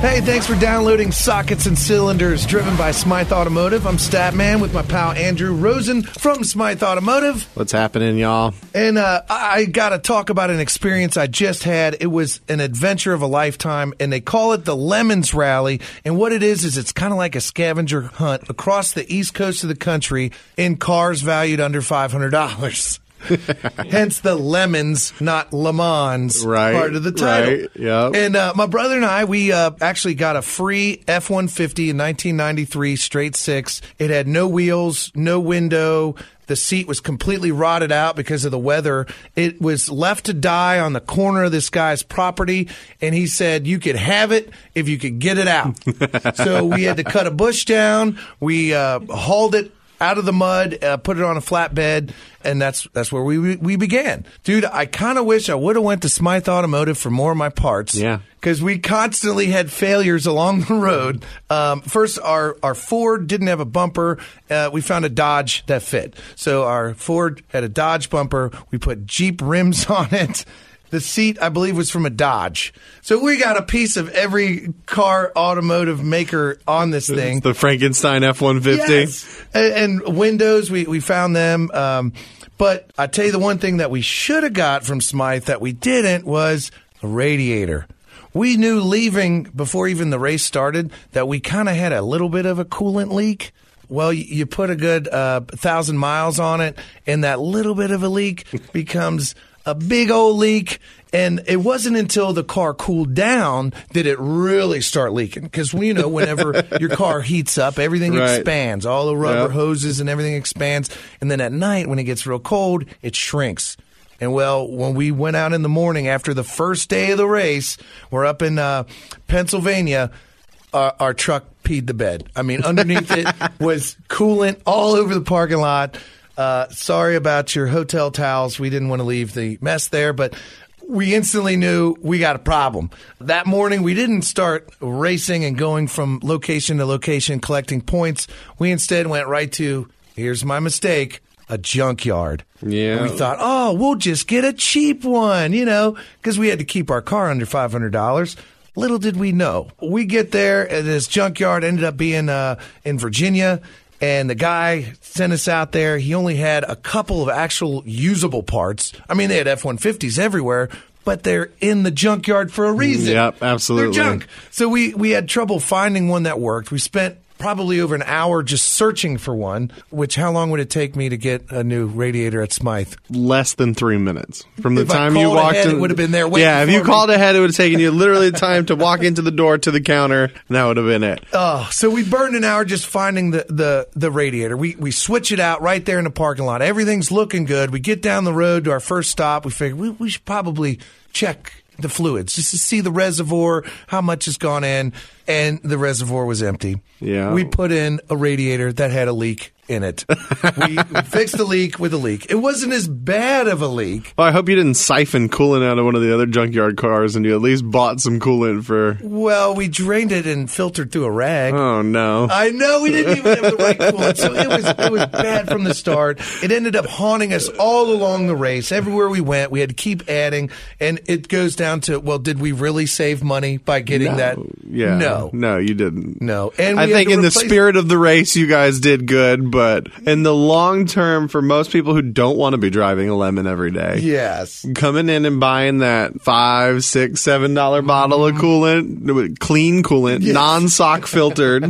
Hey, thanks for downloading Sockets and Cylinders, driven by Smyth Automotive. I'm StattMan with my pal Andrew Rosen from Smyth Automotive. What's happening, y'all? And uh, I got to talk about an experience I just had. It was an adventure of a lifetime, and they call it the Lemons Rally. And what it is, is it's kind of like a scavenger hunt across the east coast of the country in cars valued under $500. Hence the lemons, not Le Mans Right, part of the title. right, yep. And uh, my brother and I, we uh, actually got a free F 150 in 1993, straight six. It had no wheels, no window. The seat was completely rotted out because of the weather. It was left to die on the corner of this guy's property, and he said you could have it if you could get it out. so we had to cut a bush down. We uh, hauled it out of the mud, uh, put it on a flatbed, and that's that's where we we began, dude. I kind of wish I would have went to Smyth Automotive for more of my parts, Yeah. because we constantly had failures along the road. Um, first, our our Ford didn't have a bumper. Uh, we found a Dodge that fit, so our Ford had a Dodge bumper. We put Jeep rims on it. The seat, I believe, was from a Dodge. So we got a piece of every car automotive maker on this thing. The Frankenstein F one fifty. And, windows, we, we found them. Um, but I tell you the one thing that we should have got from Smyth that we didn't was a radiator. We knew leaving before even the race started that we kind of had a little bit of a coolant leak. Well, you, you put a good uh, thousand miles on it, and that little bit of a leak becomes a big old leak. And it wasn't until the car cooled down did it really start leaking. Because you know, whenever your car heats up, everything Right. expands. All the rubber Yep. hoses and everything expands. And then at night, when it gets real cold, it shrinks. And well, when we went out in the morning after the first day of the race, we're up in uh, Pennsylvania. Our, our truck peed the bed. I mean, underneath it was coolant all over the parking lot. Uh, sorry about your hotel towels. We didn't want to leave the mess there, but we instantly knew we got a problem. That morning, we didn't start racing and going from location to location collecting points. We instead went right to here's my mistake a junkyard. Yeah. And we thought, oh, we'll just get a cheap one, you know, because we had to keep our car under $500. Little did we know. We get there, and this junkyard ended up being uh, in Virginia. And the guy sent us out there. He only had a couple of actual usable parts. I mean, they had F 150s everywhere, but they're in the junkyard for a reason. Yep, absolutely. They're junk. So we, we had trouble finding one that worked. We spent probably over an hour just searching for one, which how long would it take me to get a new radiator at Smyth? Less than three minutes from the If time you walked ahead, in. it would have been there Yeah, if you me. called ahead, it would have taken you literally the time to walk into the door to the counter, and that would have been it. Oh, so we burned an hour just finding the, the, the radiator. We we switch it out right there in the parking lot. Everything's looking good. We get down the road to our first stop. We figure we, we should probably check the fluids just to see the reservoir, how much has gone in, and the reservoir was empty. Yeah. We put in a radiator that had a leak in it. we, fixed the leak with a leak. It wasn't as bad of a leak. Well, I hope you didn't siphon coolant out of one of the other junkyard cars, and you at least bought some coolant for. Well, we drained it and filtered through a rag. Oh no! I know we didn't even have the right coolant, so it was it was bad from the start. It ended up haunting us all along the race. Everywhere we went, we had to keep adding, and it goes down to well, did we really save money by getting that? yeah, no, no, you didn't. no. And I think in the spirit of the race, you guys did good, but in the long term, for most people who don't want to be driving a lemon every day, yes, coming in and buying that five, six, seven dollar bottle of coolant, clean coolant, non sock filtered.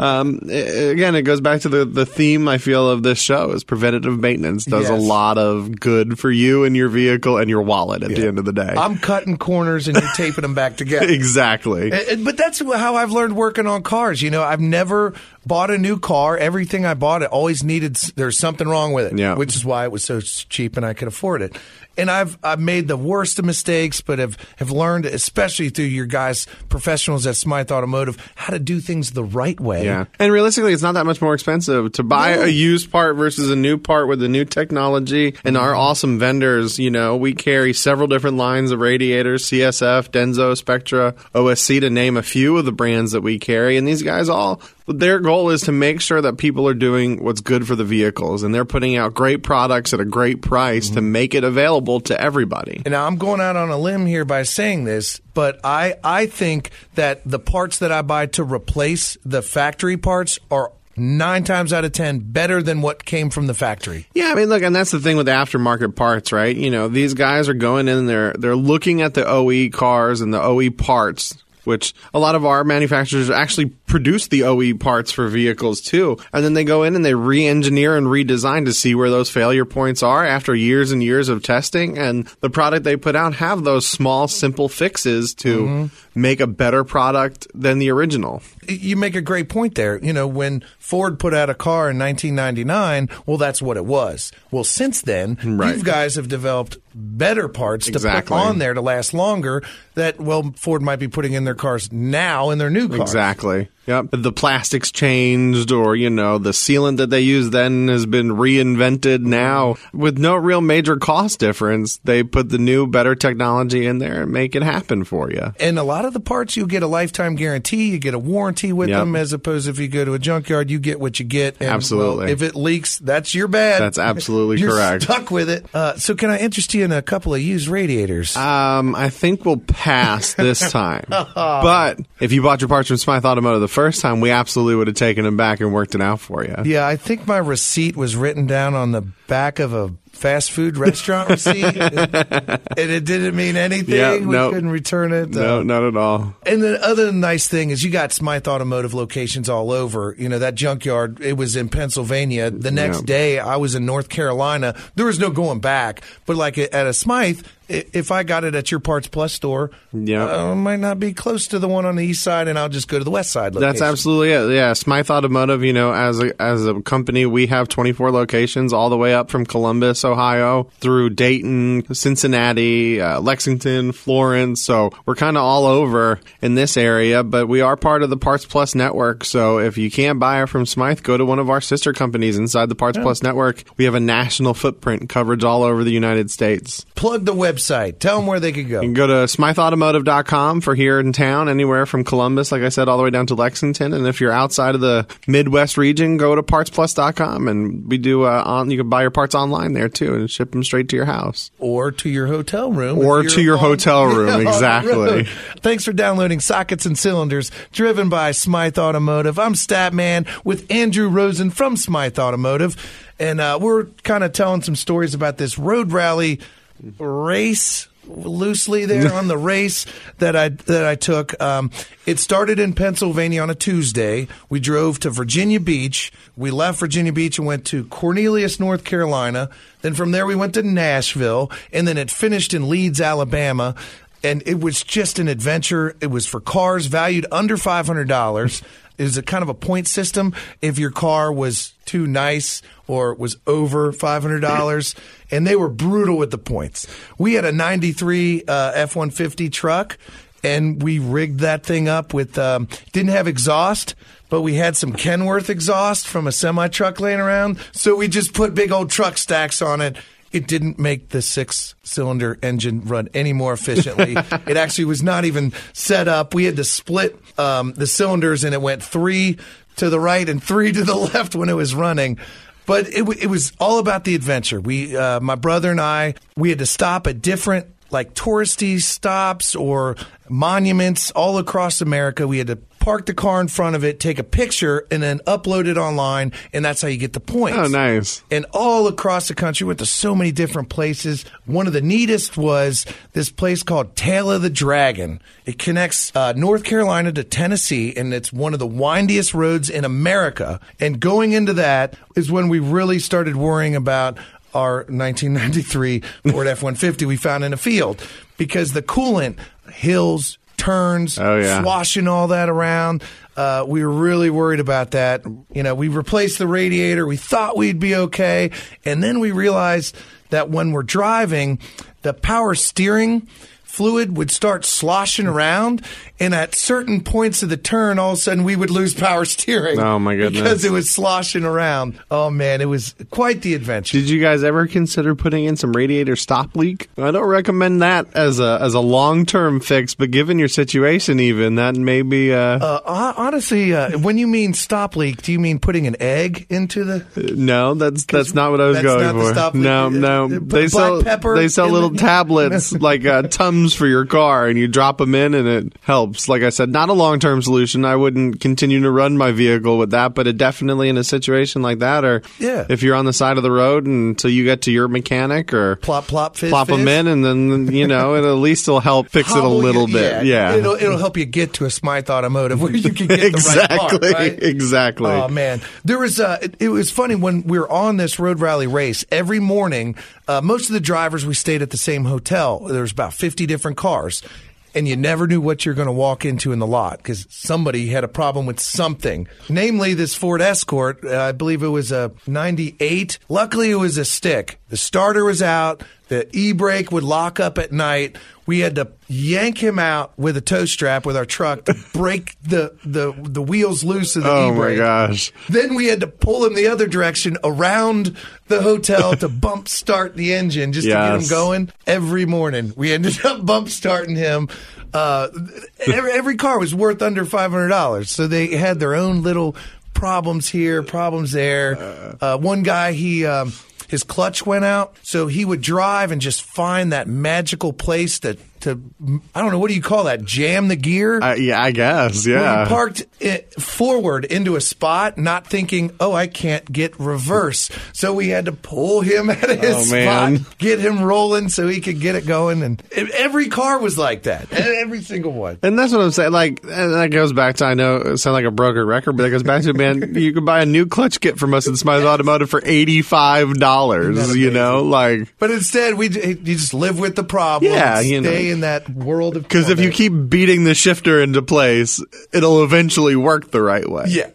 um, again, it goes back to the the theme I feel of this show is preventative maintenance does a lot of good for you and your vehicle and your wallet at the end of the day. I'm cutting corners and you're taping them back together. exactly. But that's how I've learned working on cars. You know, I've never bought a new car. Everything I bought, it always needed. There's something wrong with it. Yeah. Which is why it was so cheap and I could afford it. And I've I've made the worst of mistakes, but have have learned, especially through your guys, professionals at Smyth Automotive, how to do things the right way. Yeah. And realistically, it's not that much more expensive to buy No. a used part versus a new part with the new technology and our awesome vendors. You know, we carry several different lines of radiators CSF, Denso, Spectra, OSC, to name a few of the brands that we carry. And these guys all, their goal is to make sure that people are doing what's good for the vehicles and they're putting out great products at a great price to mm-hmm. make it available available to everybody. And now I'm going out on a limb here by saying this, but I I think that the parts that I buy to replace the factory parts are nine times out of ten better than what came from the factory. Yeah, I mean, look, and that's the thing with aftermarket parts, right? You know, these guys are going in there, they're looking at the OE cars and the OE parts which a lot of our manufacturers actually produce the OE parts for vehicles too. And then they go in and they re engineer and redesign to see where those failure points are after years and years of testing. And the product they put out have those small, simple fixes to mm-hmm. make a better product than the original. You make a great point there. You know, when Ford put out a car in 1999, well, that's what it was. Well, since then, right. you guys have developed better parts exactly. to put on there to last longer that well Ford might be putting in their cars now in their new cars. Exactly. Yep. The plastics changed or, you know, the sealant that they used then has been reinvented now with no real major cost difference. They put the new, better technology in there and make it happen for you. And a lot of the parts, you get a lifetime guarantee, you get a warranty with yep. them, as opposed if you go to a junkyard, you get what you get. And, absolutely. Well, if it leaks, that's your bad. That's absolutely You're correct. stuck with it. Uh, so can I interest you in a couple of used radiators? Um, I think we'll pass this time. but if you bought your parts from Smyth Automotive the first time, we absolutely would have taken them back and worked it out for you. Yeah, I think my receipt was written down on the back of a fast food restaurant receipt, and it didn't mean anything. Yeah, we couldn't return it. No, uh, not at all. And the other nice thing is you got Smyth Automotive locations all over. You know that junkyard. It was in Pennsylvania. The next day, I was in North Carolina. There was no going back. But like at a Smyth, if I got it at your Parts Plus store, yeah, uh, might not be close to the one on the east side, and I'll just go to the west side. Location. That's absolutely it. Yeah, Smyth Automotive. You know, as a as a company, we have 24 locations all the way up from Columbus, Ohio, through Dayton, Cincinnati, uh, Lexington, Florence. So we're kind of all over in this area, but we are part of the Parts Plus network. So if you can't buy it from Smyth, go to one of our sister companies inside the Parts yeah. Plus network. We have a national footprint coverage all over the United States. Plug the website. Tell them where they could go. You can go to smythautomotive.com for here in town, anywhere from Columbus, like I said, all the way down to Lexington. And if you're outside of the Midwest region, go to partsplus.com and we do uh, on. You can buy your parts online there too and ship them straight to your house or to your hotel room or to your hotel room. exactly. Thanks for downloading Sockets and Cylinders, driven by Smyth Automotive. I'm StattMan with Andrew Rosen from Smyth Automotive, and uh, we're kind of telling some stories about this road rally race loosely there on the race that I that I took. Um, it started in Pennsylvania on a Tuesday. We drove to Virginia Beach. We left Virginia Beach and went to Cornelius, North Carolina. Then from there we went to Nashville, and then it finished in Leeds, Alabama. And it was just an adventure. It was for cars valued under five hundred dollars. It was a kind of a point system. If your car was too nice or was over five hundred dollars, and they were brutal with the points. We had a '93 uh, F one fifty truck, and we rigged that thing up with um, didn't have exhaust. But we had some Kenworth exhaust from a semi truck laying around, so we just put big old truck stacks on it it didn't make the six cylinder engine run any more efficiently. it actually was not even set up. We had to split um, the cylinders and it went three to the right and three to the left when it was running. But it, it was all about the adventure. We, uh, my brother and I, we had to stop at different like touristy stops or monuments all across America. We had to park the car in front of it, take a picture, and then upload it online, and that's how you get the points. Oh, nice. And all across the country, went to so many different places. One of the neatest was this place called Tail of the Dragon. It connects uh, North Carolina to Tennessee, and it's one of the windiest roads in America. And going into that is when we really started worrying about our 1993 Ford F-150 we found in a field because the coolant hills turns, oh, yeah. swashing all that around. Uh, we were really worried about that. You know, we replaced the radiator. We thought we'd be okay. And then we realized that when we're driving, the power steering fluid would start sloshing around, and at certain points of the turn, all of a sudden we would lose power steering. Oh, my goodness. Because it was sloshing around. Oh man, it was quite the adventure. Did you guys ever consider putting in some radiator stop leak? I don't recommend that as a as a long term fix, but given your situation, even that may be. Uh, Uh, honestly, uh, when you mean stop leak, do you mean putting an egg into the? no, that's that's not what I was going for. no, Uh, no, uh, they sell pepper they sell little the- tablets like uh, tums for your car, and you drop them in, and it helps. Like I said, not a long term solution. I wouldn't continue to run my vehicle with that, but it definitely in a situation like that, or Yeah. if you're on the side of the road until you get to your mechanic or Plop, plop, fizz, plop them in, and then you know it at least will help fix it a little you- bit. Yeah, It'll, it'll help you get to a Smyth Automotive where you can get exactly, the right right? exactly. Oh man, there was uh, it, it was funny when we were on this road rally race. Every morning, uh, most of the drivers we stayed at the same hotel. There was about fifty different cars, and you never knew what you're going to walk into in the lot because somebody had a problem with something. Namely, this Ford Escort. Uh, I believe it was a '98. Luckily, it was a stick. The starter was out. The e-brake would lock up at night. We had to yank him out with a tow strap with our truck to break the, the, the wheels loose of the oh my e-brake. Oh my gosh. Then we had to pull him the other direction around the hotel to bump start the engine just to get him going every morning. We ended up bump starting him. Uh, every, every car was worth under five hundred dollars, so they had their own little problems here, problems there. Uh, one guy he. Um, his clutch went out, so he would drive and just find that magical place to, to I don't know what do you call that? Jam the gear. Uh, yeah, I guess. Yeah. parked it forward into a spot, not thinking, "Oh, I can't get reverse." So we had to pull him out of his Oh, man. spot, get him rolling, so he could get it going. And every car was like that, every single one. And that's what I'm saying. Like and that goes back to I know it sounds like a broken record, but that goes back to man, you can buy a new clutch kit from us at Smyth Automotive for eighty five dollars. You know, like But instead, we you just live with the problem. Yeah, you know. Stay in that world of because if you keep beating the shifter into place, it'll eventually work the right way. yeah.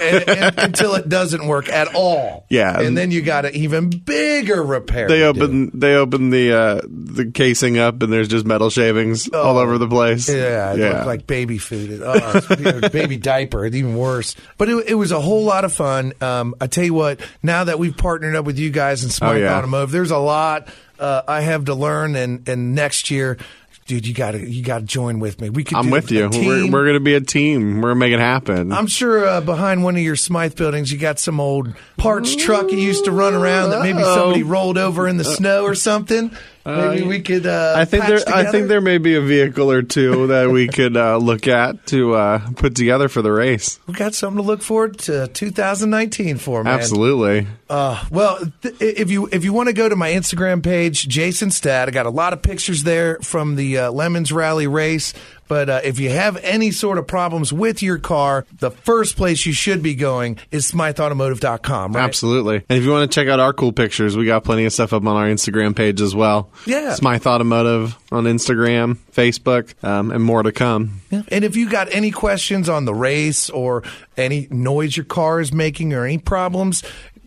and, and, until it doesn't work at all. Yeah. and then you got an even bigger repair. They to do. open they open the uh, the casing up and there's just metal shavings all over the place. Oh. Yeah, it looked like baby food. Oh, it's, you know, baby diaper. It's even worse. But it, it was a whole lot of fun. Um, I tell you what, now that we've partnered up with you guys in Smyth Oh, yeah. Automotive, there's a lot uh, I have to learn. And, and next year, dude, you got to you got to join with me. We could. I'm with you. We're, we're going to be a team. We're going to make it happen. I'm sure uh, behind one of your Smyth buildings, you got some old parts truck you used to run around that maybe Uh-oh. somebody rolled over in the snow or something. Maybe we could. Uh, I think there. I think there may be a vehicle or two that we could uh, look at to uh, put together for the race. we got something to look forward to 2019 for, man. Absolutely. Uh, well, th- if you if you want to go to my Instagram page, Jason Statt, I got a lot of pictures there from the uh, Lemons Rally race. But uh, if you have any sort of problems with your car, the first place you should be going is SmythAutomotive.com, right? Absolutely. And if you want to check out our cool pictures, we got plenty of stuff up on our Instagram page as well. Yeah. Smyth Automotive on Instagram, Facebook, um, and more to come. Yeah. And if you got any questions on the race or any noise your car is making or any problems,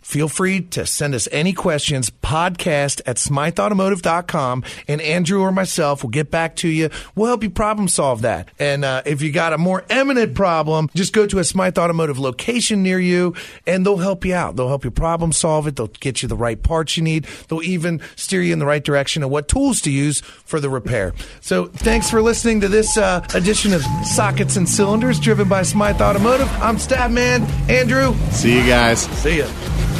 feel free to send us any questions. Podcast at smythautomotive.com and Andrew or myself will get back to you. We'll help you problem solve that. And uh, if you got a more eminent problem, just go to a Smyth Automotive location near you and they'll help you out. They'll help you problem solve it. They'll get you the right parts you need. They'll even steer you in the right direction of what tools to use for the repair. So thanks for listening to this uh, edition of Sockets and Cylinders driven by Smyth Automotive. I'm StattMan Andrew. See you guys. See ya.